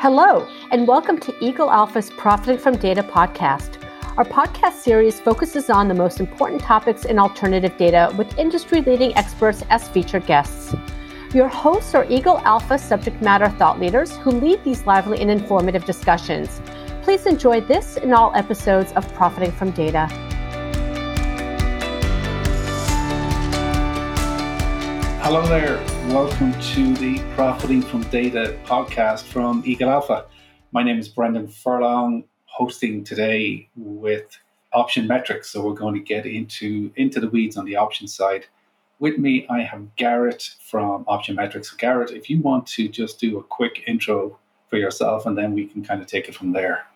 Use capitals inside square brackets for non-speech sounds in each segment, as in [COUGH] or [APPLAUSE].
Hello, and welcome to Eagle Alpha's Profiting from Data podcast. Our podcast series focuses on the most important topics in alternative data with industry leading experts as featured guests. Your hosts are Eagle Alpha subject matter thought leaders who lead these lively and informative discussions. Please enjoy this and all episodes of Profiting from Data. Hello there. Welcome to the Profiting from Data podcast from Eagle Alpha. My name is Brendan Furlong, hosting today with Option Metrics. So we're going to get into into the weeds on the option side. With me, I have Garrett from Option Metrics. Garrett, if you want to just do a quick intro for yourself, and then we can kind of take it from there.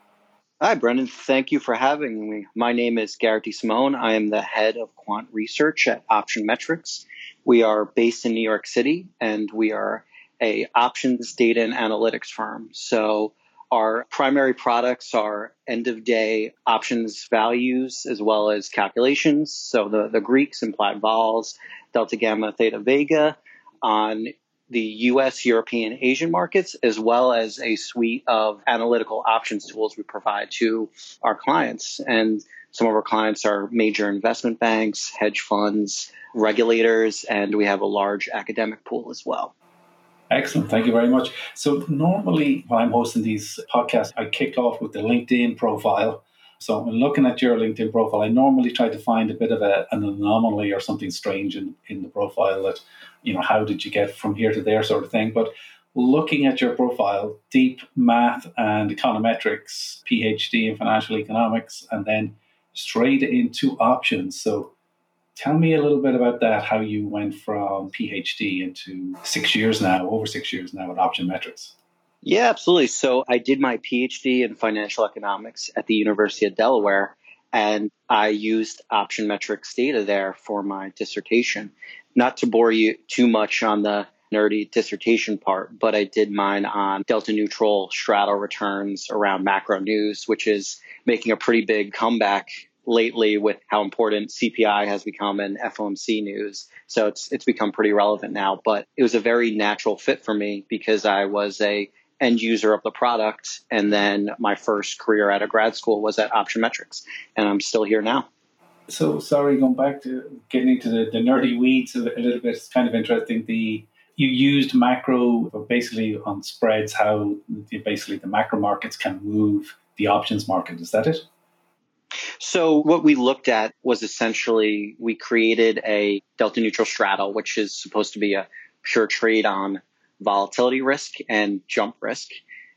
Hi, Brendan. Thank you for having me. My name is Garrett DeSimone. I am the head of quant research at Option Metrics. We are based in New York City and we are a options data and analytics firm. So our primary products are end of day options values as well as calculations. So the, the Greeks, implied vols, delta gamma, theta vega on the US, European, Asian markets, as well as a suite of analytical options tools we provide to our clients. And some of our clients are major investment banks, hedge funds, regulators, and we have a large academic pool as well. Excellent. Thank you very much. So, normally when I'm hosting these podcasts, I kick off with the LinkedIn profile. So, when looking at your LinkedIn profile, I normally try to find a bit of a, an anomaly or something strange in, in the profile that, you know, how did you get from here to there sort of thing. But looking at your profile, deep math and econometrics, PhD in financial economics, and then straight into options. So tell me a little bit about that, how you went from PhD into six years now, over six years now at Option Metrics. Yeah, absolutely. So I did my PhD in financial economics at the University of Delaware, and I used Option Metrics data there for my dissertation. Not to bore you too much on the nerdy dissertation part, but I did mine on delta neutral straddle returns around macro news, which is making a pretty big comeback lately with how important CPI has become in FOMC news. So it's it's become pretty relevant now. But it was a very natural fit for me because I was a end user of the product, and then my first career at a grad school was at Option Metrics, and I'm still here now. So sorry, going back to getting into the, the nerdy weeds a, little bit. It's kind of interesting. The you used macro basically on spreads, how basically the macro markets can move the options market. Is that it? So what we looked at was essentially we created a delta neutral straddle, which is supposed to be a pure trade on volatility risk and jump risk.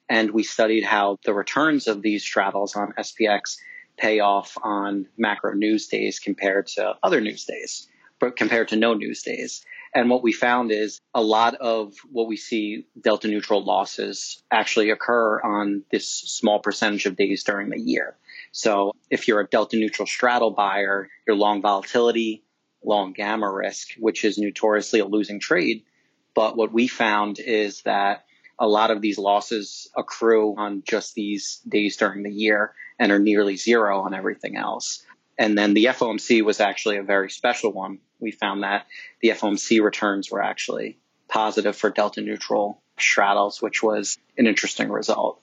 And we studied how the returns of these straddles on SPX pay off on macro news days compared to other news days, but compared to no news days. And what we found is a lot of what we see delta neutral losses actually occur on this small percentage of days during the year. So if you're a delta neutral straddle buyer, you're long volatility, long gamma risk, which is notoriously a losing trade. But what we found is that a lot of these losses accrue on just these days during the year and are nearly zero on everything else. And then the FOMC was actually a very special one. We found that the FOMC returns were actually positive for delta neutral straddles, which was an interesting result.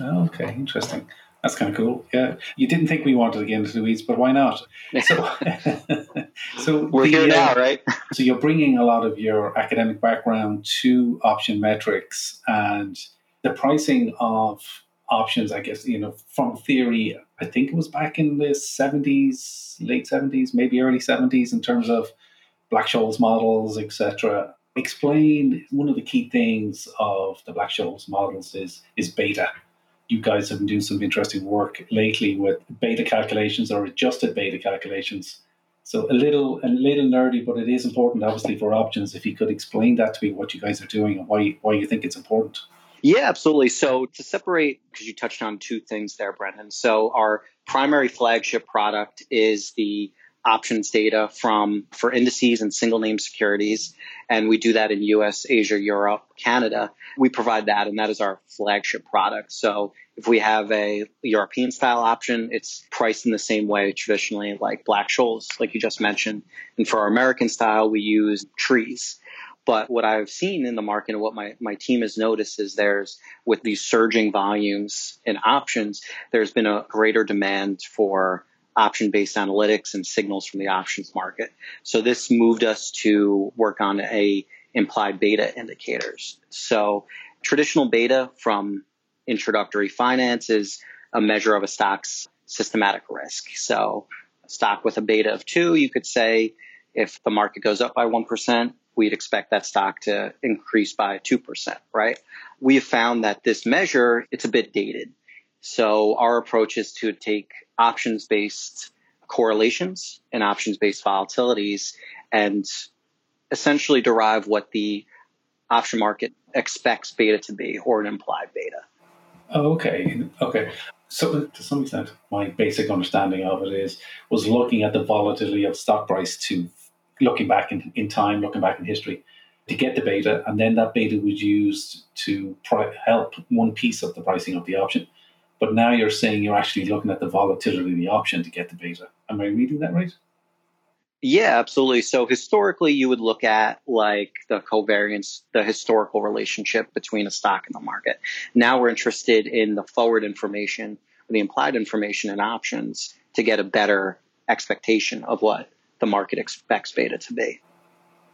Okay, interesting. That's kind of cool. Yeah, you didn't think we wanted to get into the weeds, but why not? So, [LAUGHS] so we're the, here now, uh, right? [LAUGHS] so you're bringing a lot of your academic background to option metrics and the pricing of options. I guess you know from theory. I think it was back in the 70s, late 70s, maybe early 70s, in terms of Black-Scholes models, etc. Explain one of the key things of the Black-Scholes models is is beta you guys have been doing some interesting work lately with beta calculations or adjusted beta calculations. So a little a little nerdy, but it is important, obviously, for options. If you could explain that to me, what you guys are doing and why why you think it's important. Yeah, absolutely. So to separate, because you touched on two things there, Brendan. So our primary flagship product is the options data from for indices and single name securities. And we do that in US, Asia, Europe, Canada. We provide that and that is our flagship product. So if we have a European style option, it's priced in the same way traditionally like Black Scholes, like you just mentioned. And for our American style, we use trees. But what I've seen in the market and what my, my team has noticed is there's, with these surging volumes in options, there's been a greater demand for option based analytics and signals from the options market. So this moved us to work on a implied beta indicators. So traditional beta from introductory finance is a measure of a stock's systematic risk. So a stock with a beta of two, you could say if the market goes up by 1%, we'd expect that stock to increase by 2%, right? We have found that this measure, it's a bit dated. So our approach is to take options based correlations and options based volatilities and essentially derive what the option market expects beta to be or an implied beta. Oh, okay. Okay. So to some extent, my basic understanding of it is was looking at the volatility of stock price to looking back in, in time, looking back in history to get the beta, and then that beta was used to pri- help one piece of the pricing of the option. But now you're saying you're actually looking at the volatility of the option to get the beta. Am I reading that right? Yeah, absolutely. So historically, you would look at like the covariance, the historical relationship between a stock and the market. Now we're interested in the forward information, the implied information and options to get a better expectation of what the market expects beta to be.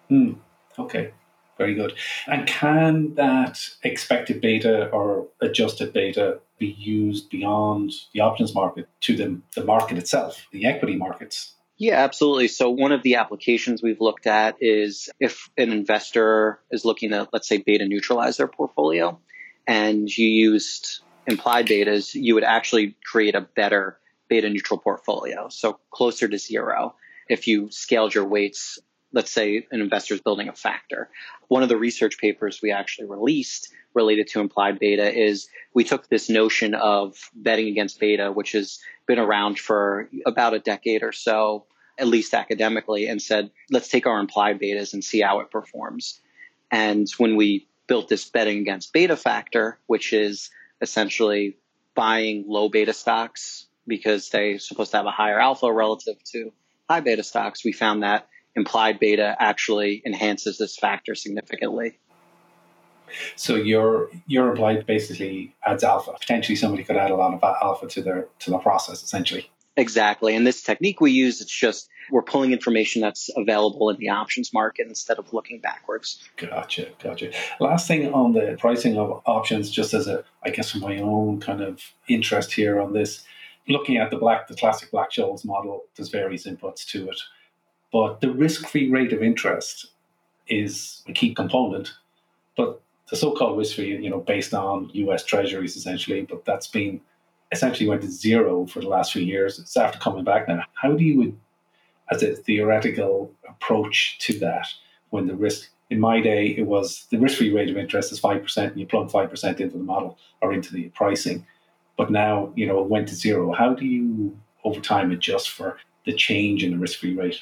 Hmm. Okay. Very good. And can that expected beta or adjusted beta be used beyond the options market to the, the market itself, the equity markets? Yeah, absolutely. So one of the applications we've looked at is if an investor is looking to, let's say, beta neutralize their portfolio and you used implied betas, you would actually create a better beta neutral portfolio. So closer to zero if you scaled your weights, let's say an investor is building a factor. One of the research papers we actually released related to implied beta is we took this notion of betting against beta, which has been around for about a decade or so, at least academically, and said, let's take our implied betas and see how it performs. And when we built this betting against beta factor, which is essentially buying low beta stocks because they're supposed to have a higher alpha relative to high beta stocks, we found that implied beta actually enhances this factor significantly. So your your implied basically adds alpha. Potentially somebody could add a lot of alpha to their to the process essentially. Exactly. And this technique we use, it's just we're pulling information that's available in the options market instead of looking backwards. Gotcha, gotcha. Last thing on the pricing of options, just as a I guess from my own kind of interest here on this, looking at the black, the classic Black-Scholes model, there's various inputs to it, but the risk-free rate of interest is a key component. But the so-called risk-free, you know, based on U.S. Treasuries essentially, but that's been essentially went to zero for the last few years. It's after coming back now. How do you, as a theoretical approach to that, when the risk in my day it was the risk-free rate of interest is five percent, and you plug five percent into the model or into the pricing but now you know it went to zero. How do you over time adjust for the change in the risk-free rate?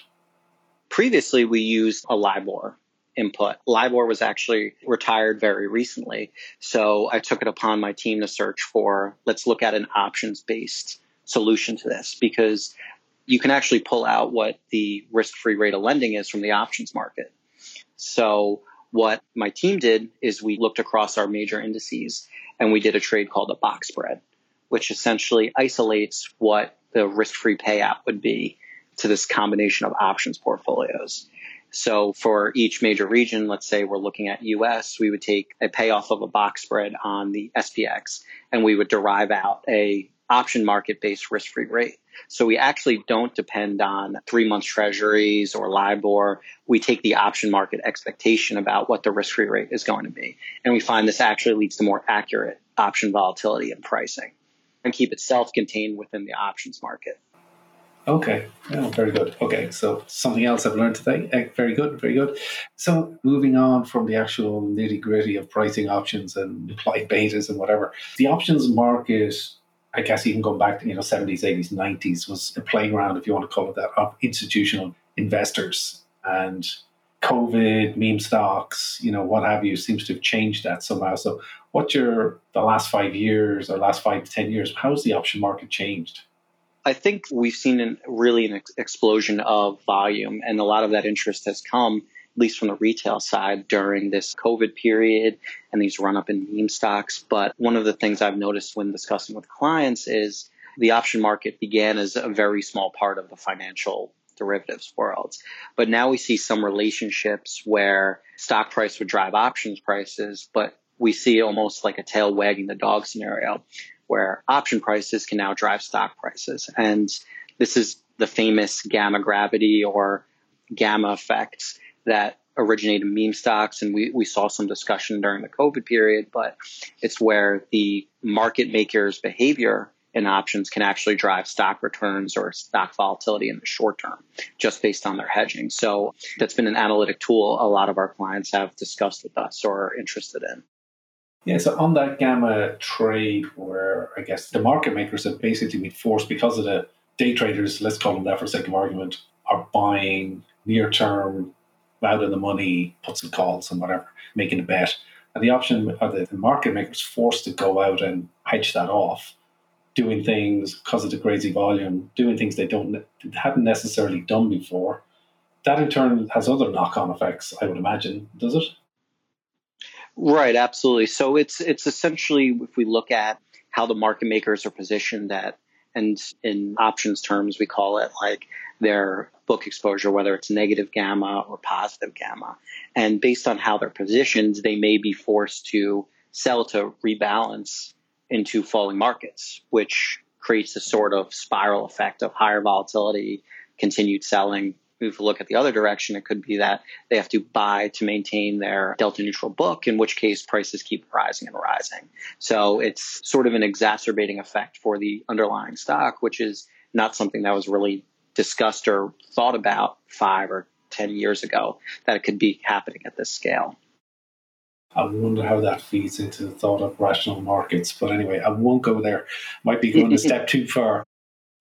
Previously, we used a LIBOR input. LIBOR was actually retired very recently, so I took it upon my team to search for let's look at an options-based solution to this because you can actually pull out what the risk-free rate of lending is from the options market. So what my team did is we looked across our major indices and we did a trade called a box spread which essentially isolates what the risk free payout would be to this combination of options portfolios. So for each major region, let's say we're looking at US, we would take a payoff of a box spread on the SPX and we would derive out a option market based risk free rate. So we actually don't depend on three month treasuries or LIBOR. We take the option market expectation about what the risk free rate is going to be. And we find this actually leads to more accurate option volatility and pricing and keep it self-contained within the options market. Okay, oh, very good. Okay, so something else I've learned today. Eh, very good, very good. So moving on from the actual nitty gritty of pricing options and implied betas and whatever, the options market, I guess even going back to you know seventies, eighties, nineties, was a playing ground, if you want to call it that, of institutional investors and COVID, meme stocks, you know, what have you, seems to have changed that somehow. So, what's your the last five years or last five to ten years? How's the option market changed? I think we've seen an, really an ex- explosion of volume, and a lot of that interest has come at least from the retail side during this COVID period and these run up in meme stocks. But one of the things I've noticed when discussing with clients is the option market began as a very small part of the financial derivatives world. But now we see some relationships where stock price would drive options prices, but we see almost like a tail wagging the dog scenario where option prices can now drive stock prices. And this is the famous gamma gravity or gamma effects that originated meme stocks. And we, we saw some discussion during the COVID period, but it's where the market makers' behavior in options can actually drive stock returns or stock volatility in the short term just based on their hedging. So that's been an analytic tool a lot of our clients have discussed with us or are interested in. Yeah, so on that gamma trade, where I guess the market makers have basically been forced because of the day traders, let's call them that for sake of argument, are buying near term, out of the money, puts and calls and whatever, making a bet. And the option, or the, the market makers forced to go out and hedge that off doing things because of the crazy volume, doing things they don't hadn't necessarily done before. That in turn has other knock-on effects, I would imagine, does it? Right, absolutely. So it's it's essentially if we look at how the market makers are positioned that and in options terms we call it like their book exposure whether it's negative gamma or positive gamma and based on how they're positioned they may be forced to sell to rebalance into falling markets, which creates a sort of spiral effect of higher volatility, continued selling. If we look at the other direction, it could be that they have to buy to maintain their delta neutral book, in which case prices keep rising and rising. So it's sort of an exacerbating effect for the underlying stock, which is not something that was really discussed or thought about five or 10 years ago, that it could be happening at this scale. I wonder how that feeds into the thought of rational markets. But anyway, I won't go there. Might be going a [LAUGHS] step too far.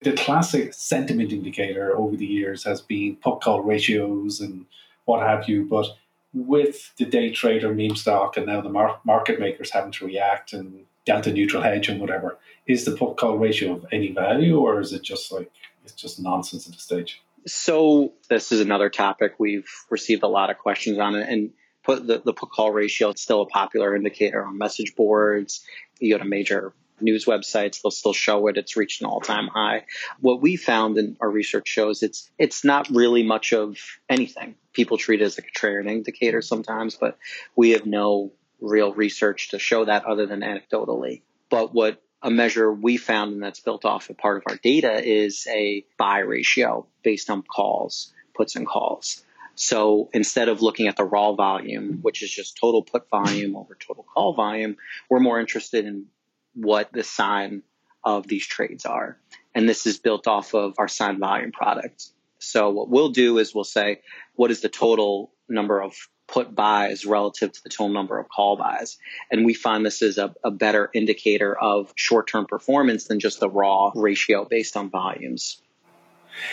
The classic sentiment indicator over the years has been put call ratios and what have you. But with the day trader meme stock and now the mar- market makers having to react and delta neutral hedge and whatever, is the put call ratio of any value or is it just like it's just nonsense at this stage? So this is another topic we've received a lot of questions on and put the, the put call ratio it's still a popular indicator on message boards you go to major news websites they'll still show it. It's reached an all-time high. What we found in our research shows it's it's not really much of anything. People treat it as a trading indicator sometimes but we have no real research to show that other than anecdotally. But what a measure we found and that's built off a part of our data is a buy ratio based on calls puts and calls. So instead of looking at the raw volume, which is just total put volume over total call volume, we're more interested in what the sign of these trades are. And this is built off of our sign volume product. So what we'll do is we'll say, what is the total number of put buys relative to the total number of call buys? And we find this is a, a better indicator of short term performance than just the raw ratio based on volumes.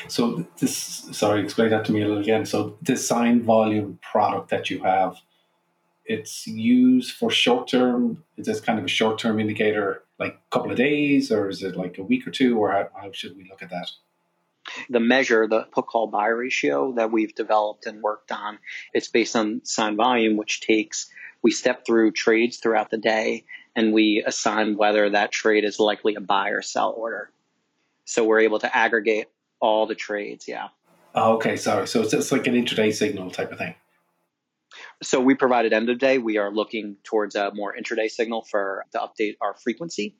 So this, sorry, explain that to me a little again. So the sign volume product that you have, it's used for short term. Is this kind of a short term indicator, like a couple of days, or is it like a week or two, or how, how should we look at that? The measure, the put call buy ratio that we've developed and worked on, it's based on sign volume, which takes we step through trades throughout the day and we assign whether that trade is likely a buy or sell order. So we're able to aggregate all the trades. Yeah. Oh, okay, sorry. So it's, it's like an intraday signal type of thing. So we provided end of day. We are looking towards a more intraday signal for to update our frequency.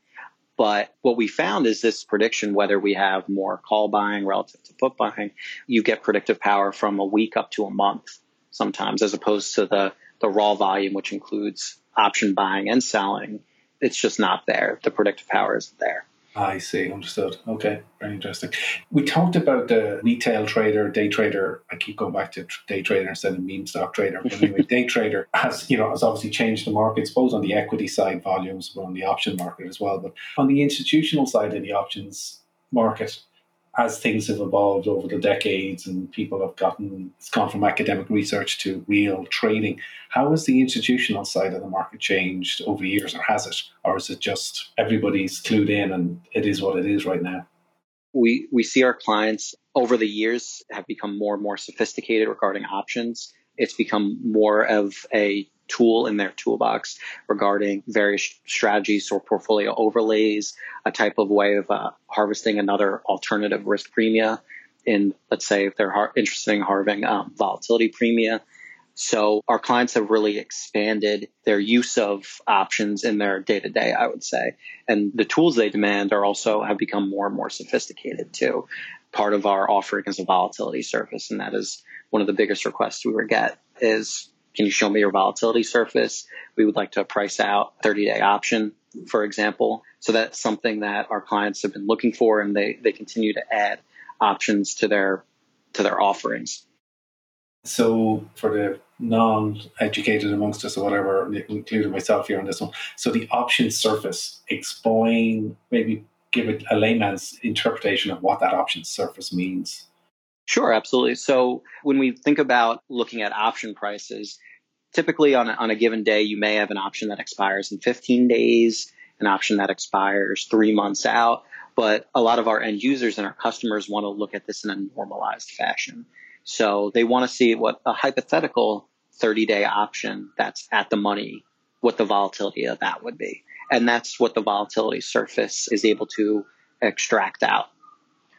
But what we found is this prediction, whether we have more call buying relative to put buying, you get predictive power from a week up to a month sometimes, as opposed to the, the raw volume, which includes option buying and selling. It's just not there. The predictive power isn't there. I see, understood. Okay, very interesting. We talked about the retail trader, day trader. I keep going back to day trader instead of meme stock trader. But anyway, [LAUGHS] day trader has, you know, has obviously changed the market, both on the equity side volumes, but on the option market as well. But on the institutional side of the options market, as things have evolved over the decades and people have gotten it's gone from academic research to real trading how has the institutional side of the market changed over years or has it? Or is it just everybody's clued in and it is what it is right now? We we see our clients over the years have become more and more sophisticated regarding options. It's become more of a tool in their toolbox regarding various strategies or portfolio overlays, a type of way of uh, harvesting another alternative risk premia in, let's say, if they're har- interested in harvesting um, volatility premia. So our clients have really expanded their use of options in their day to day, I would say. And the tools they demand are also have become more and more sophisticated too. Part of our offering is a volatility surface, and that is one of the biggest requests we would get is can you show me your volatility surface? We would like to price out 30 day option, for example. So that's something that our clients have been looking for and they, they continue to add options to their to their offerings. So for the non-educated amongst us or whatever, including myself here on this one. So the option surface, explain maybe give it a layman's interpretation of what that option surface means. Sure, absolutely. So when we think about looking at option prices, typically on a, on a given day, you may have an option that expires in 15 days, an option that expires three months out. But a lot of our end users and our customers want to look at this in a normalized fashion. So they want to see what a hypothetical 30 day option that's at the money, what the volatility of that would be. And that's what the volatility surface is able to extract out.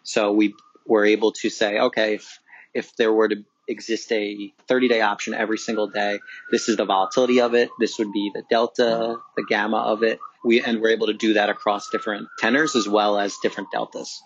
So we we're able to say, okay, if, if there were to exist a 30 day option every single day, this is the volatility of it. This would be the delta, the gamma of it. We, and we're able to do that across different tenors as well as different deltas.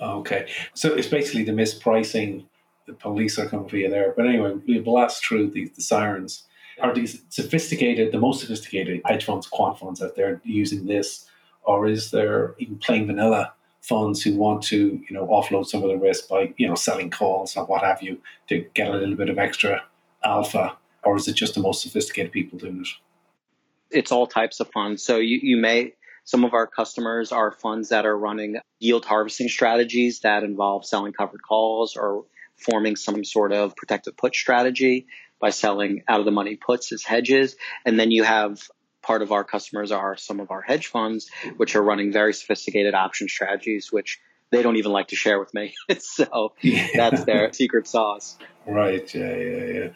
Okay. So it's basically the mispricing. The police are coming for you there. But anyway, we blast through the, the sirens. Are these sophisticated, the most sophisticated hedge funds, quant funds out there using this? Or is there even plain vanilla funds who want to, you know, offload some of the risk by, you know, selling calls or what have you to get a little bit of extra alpha? Or is it just the most sophisticated people doing it? It's all types of funds. So you, you may, some of our customers are funds that are running yield harvesting strategies that involve selling covered calls or forming some sort of protective put strategy by selling out of the money puts as hedges. And then you have part of our customers are some of our hedge funds, which are running very sophisticated option strategies, which they don't even like to share with me. [LAUGHS] so yeah. that's their secret sauce. Right. Yeah, yeah, yeah.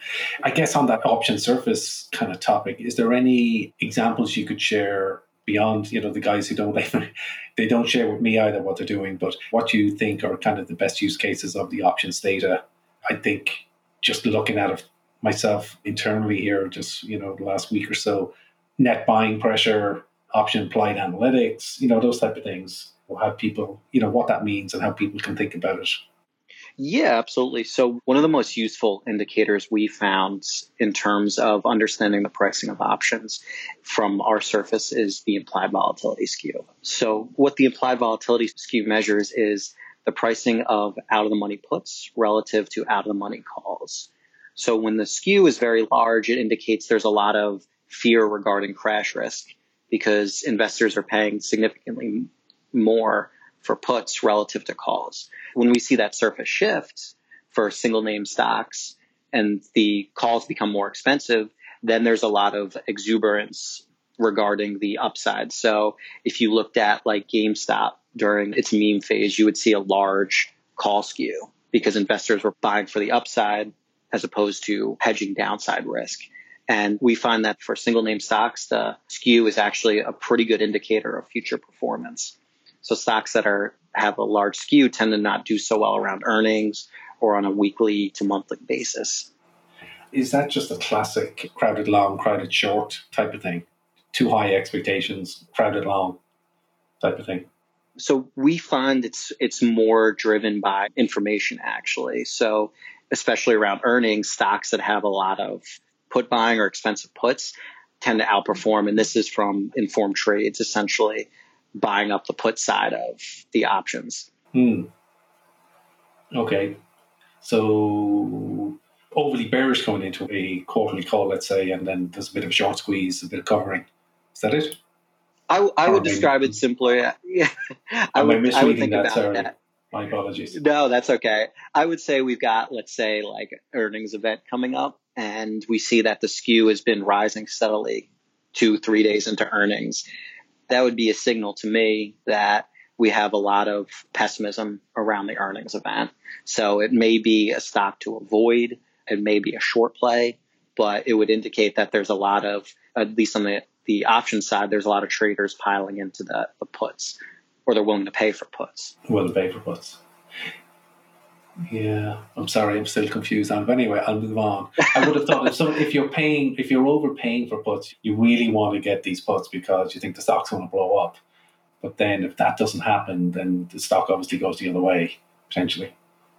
I guess on that option surface kind of topic, is there any examples you could share beyond, you know, the guys who don't even [LAUGHS] they don't share with me either what they're doing, but what do you think are kind of the best use cases of the options data? I think just looking at it myself internally here, just you know, the last week or so, net buying pressure, option implied analytics, you know, those type of things. Will have people, you know, what that means and how people can think about it. Yeah, absolutely. So, one of the most useful indicators we found in terms of understanding the pricing of options from our surface is the implied volatility skew. So, what the implied volatility skew measures is the pricing of out of the money puts relative to out of the money calls. So, when the skew is very large, it indicates there's a lot of fear regarding crash risk because investors are paying significantly more for puts relative to calls. When we see that surface shift for single name stocks and the calls become more expensive, then there's a lot of exuberance regarding the upside. So if you looked at like GameStop during its meme phase, you would see a large call skew because investors were buying for the upside as opposed to hedging downside risk. And we find that for single name stocks, the skew is actually a pretty good indicator of future performance. So stocks that are have a large skew tend to not do so well around earnings or on a weekly to monthly basis. Is that just a classic crowded long, crowded short type of thing? Too high expectations, crowded long type of thing? So we find it's it's more driven by information actually. So especially around earnings, stocks that have a lot of put buying or expensive puts tend to outperform. And this is from informed trades, essentially buying up the put side of the options. Hmm. Okay. So overly bearish coming into a quarterly call, let's say, and then there's a bit of a short squeeze, a bit of covering. Is that it? I, I would describe it simpler. [LAUGHS] Yeah, I would, I would think that, about that. My apologies. No, that's okay. I would say we've got, let's say, like earnings event coming up, and we see that the skew has been rising steadily two, three days into earnings. That would be a signal to me that we have a lot of pessimism around the earnings event. So it may be a stock to avoid. it may be a short play, but it would indicate that there's a lot of, at least on the, the option side, there's a lot of traders piling into the, the puts or they're willing to pay for puts. Willing to pay for puts. Yeah, I'm sorry, I'm still confused on. But anyway, I'll move on. I would have thought if if you're paying, if you're overpaying for puts, you really want to get these puts because you think the stock's going to blow up. But then if that doesn't happen, then the stock obviously goes the other way potentially.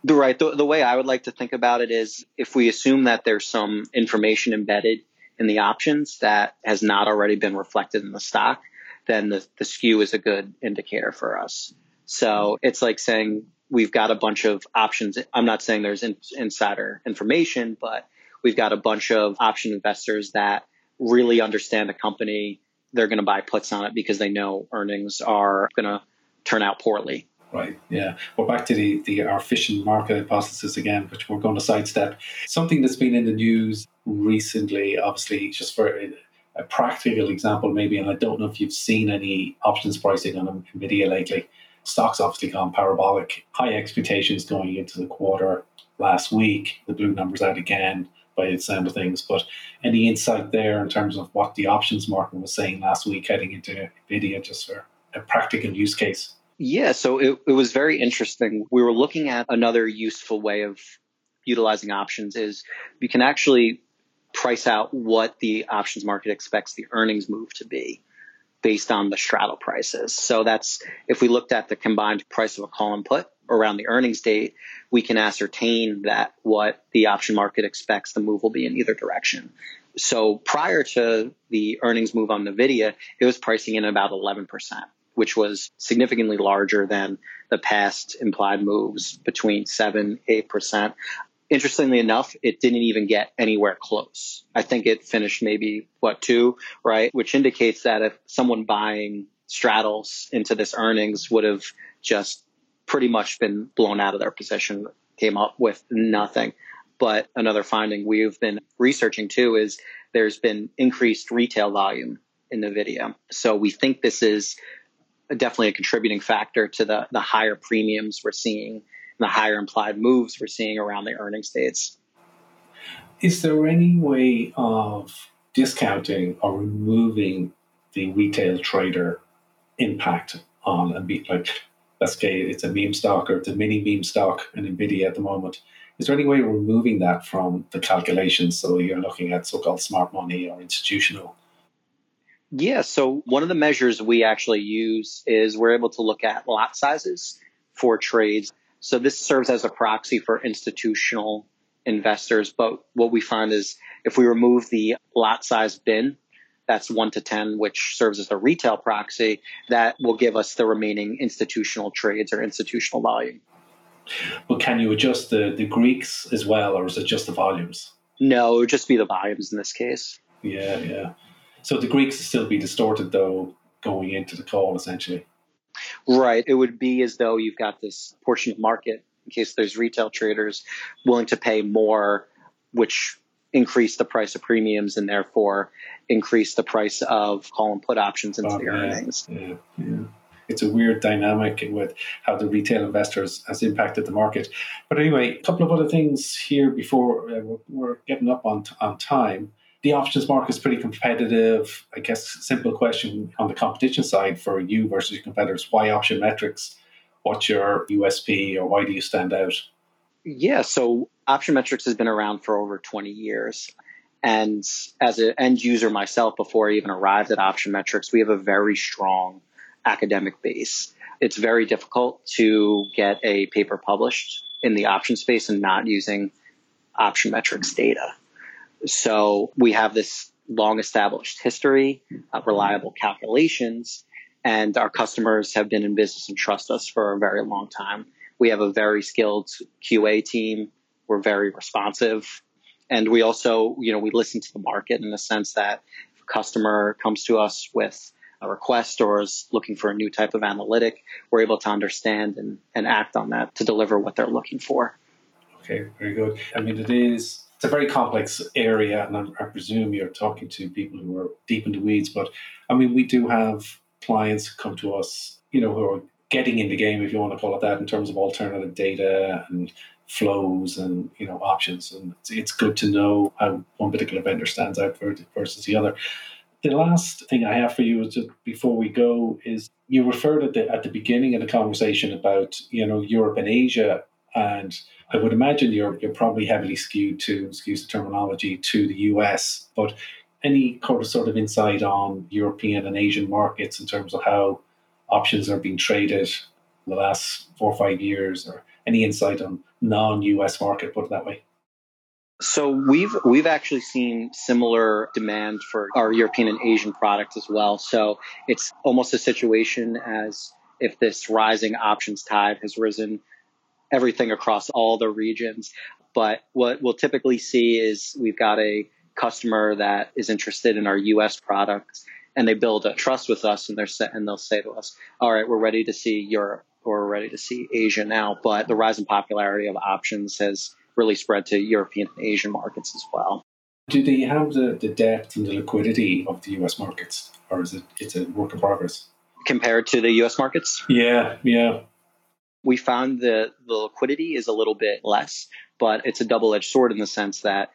Right. The, the way I would like to think about it is if we assume that there's some information embedded in the options that has not already been reflected in the stock, then the, the skew is a good indicator for us. So it's like saying we've got a bunch of options. I'm not saying there's in, insider information, but we've got a bunch of option investors that really understand the company. They're going to buy puts on it because they know earnings are going to turn out poorly. Right. Yeah. Well, back to the, the our efficient market hypothesis again, which we're going to sidestep. Something that's been in the news recently, obviously, just for a, a practical example, maybe, and I don't know if you've seen any options pricing on Nvidia lately Stock's obviously gone parabolic. High expectations going into the quarter last week. The blue numbers out again by the sound of things. But any insight there in terms of what the options market was saying last week heading into NVIDIA just for a practical use case? Yeah, so it, it was very interesting. We were looking at another useful way of utilizing options is you can actually price out what the options market expects the earnings move to be based on the straddle prices. So that's if we looked at the combined price of a call and put around the earnings date, we can ascertain that what the option market expects the move will be in either direction. So prior to the earnings move on Nvidia, it was pricing in about 11%, which was significantly larger than the past implied moves between 7, 8% interestingly enough, it didn't even get anywhere close. I think it finished maybe what two, right? Which indicates that if someone buying straddles into this earnings would have just pretty much been blown out of their position, came up with nothing. But another finding we've been researching too is there's been increased retail volume in NVIDIA. So we think this is definitely a contributing factor to the, the higher premiums we're seeing the higher implied moves we're seeing around the earnings dates. Is there any way of discounting or removing the retail trader impact on a beat like let's say it's a meme stock or it's a mini meme stock in Nvidia at the moment. Is there any way of removing that from the calculations so you're looking at so-called smart money or institutional? Yeah, so one of the measures we actually use is we're able to look at lot sizes for trades so this serves as a proxy for institutional investors. But what we find is if we remove the lot size bin, that's one to 10, which serves as a retail proxy, that will give us the remaining institutional trades or institutional volume. But can you adjust the, the Greeks as well, or is it just the volumes? No, it would just be the volumes in this case. Yeah, yeah. So the Greeks will still be distorted, though, going into the call, essentially. Right. It would be as though you've got this portion of market in case there's retail traders willing to pay more, which increase the price of premiums and therefore increase the price of call and put options into oh, the yeah, earnings. Yeah, yeah. It's a weird dynamic with how the retail investors has impacted the market. But anyway, a couple of other things here before uh, we're, we're getting up on, on time the options market is pretty competitive. I guess simple question on the competition side for you versus your competitors: Why option metrics? What's your USP, or why do you stand out? Yeah, so option metrics has been around for over 20 years. And as an end user myself, before I even arrived at option metrics, we have a very strong academic base. It's very difficult to get a paper published in the option space and not using option metrics data. So we have this long established history, uh, reliable calculations, and our customers have been in business and trust us for a very long time. We have a very skilled QA team. We're very responsive. And we also, you know, we listen to the market in the sense that if a customer comes to us with a request or is looking for a new type of analytic, we're able to understand and, and act on that to deliver what they're looking for. Okay, very good. I mean, it is it's a very complex area, and I, I, presume you're talking to people who are deep in the weeds. But I mean, we do have clients come to us, you know, who are getting in the game, if you want to call it that, in terms of alternative data and flows and you know options, and it's, it's good to know how one particular vendor stands out versus the other. The last thing I have for you is just before we go is you referred at the at the beginning of the conversation about you know Europe and Asia, and I would imagine you're you're probably heavily skewed to excuse the terminology to the US, but any sort of insight on European and Asian markets in terms of how options are being traded in the last four or five years, or any insight on non-US market, put it that way? So we've we've actually seen similar demand for our European and Asian products as well. So it's almost a situation as if this rising options tide has risen everything across all the regions. But what we'll typically see is we've got a customer that is interested in our US products and they build a trust with us and they're and they'll say to us, all right, we're ready to see Europe or we're ready to see Asia now. But the rise in popularity of options has really spread to European and Asian markets as well. Do they have the, the depth and the liquidity of the US markets, or is it it's a work in progress? Compared to the US markets? Yeah, yeah. We found that the liquidity is a little bit less, but it's a double edged sword in the sense that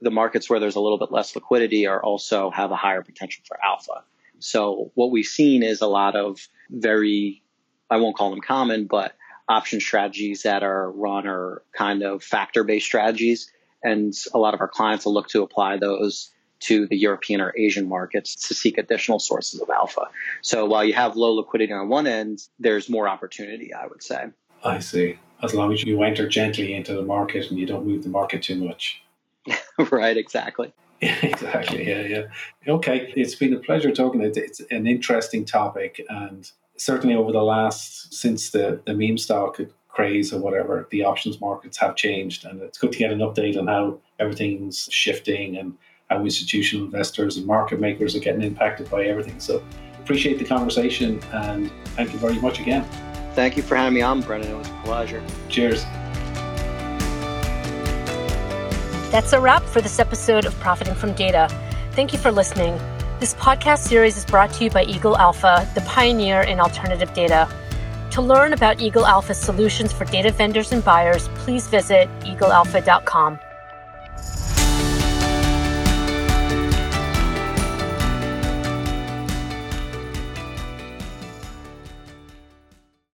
the markets where there's a little bit less liquidity are also have a higher potential for alpha. So what we've seen is a lot of very, I won't call them common, but option strategies that are run are kind of factor based strategies. And a lot of our clients will look to apply those to the European or Asian markets to seek additional sources of alpha. So while you have low liquidity on one end, there's more opportunity, I would say. I see. As long as you enter gently into the market and you don't move the market too much. [LAUGHS] right, exactly. [LAUGHS] exactly. Yeah, yeah. Okay, it's been a pleasure talking. It's an interesting topic, and certainly over the last since the the meme stock craze or whatever, the options markets have changed, and it's good to get an update on how everything's shifting and how institutional investors and market makers are getting impacted by everything. So appreciate the conversation and thank you very much again. Thank you for having me on, Brendan. It was a pleasure. Cheers. That's a wrap for this episode of Profiting from Data. Thank you for listening. This podcast series is brought to you by Eagle Alpha, the pioneer in alternative data. To learn about Eagle Alpha's solutions for data vendors and buyers, please visit eaglealpha.com.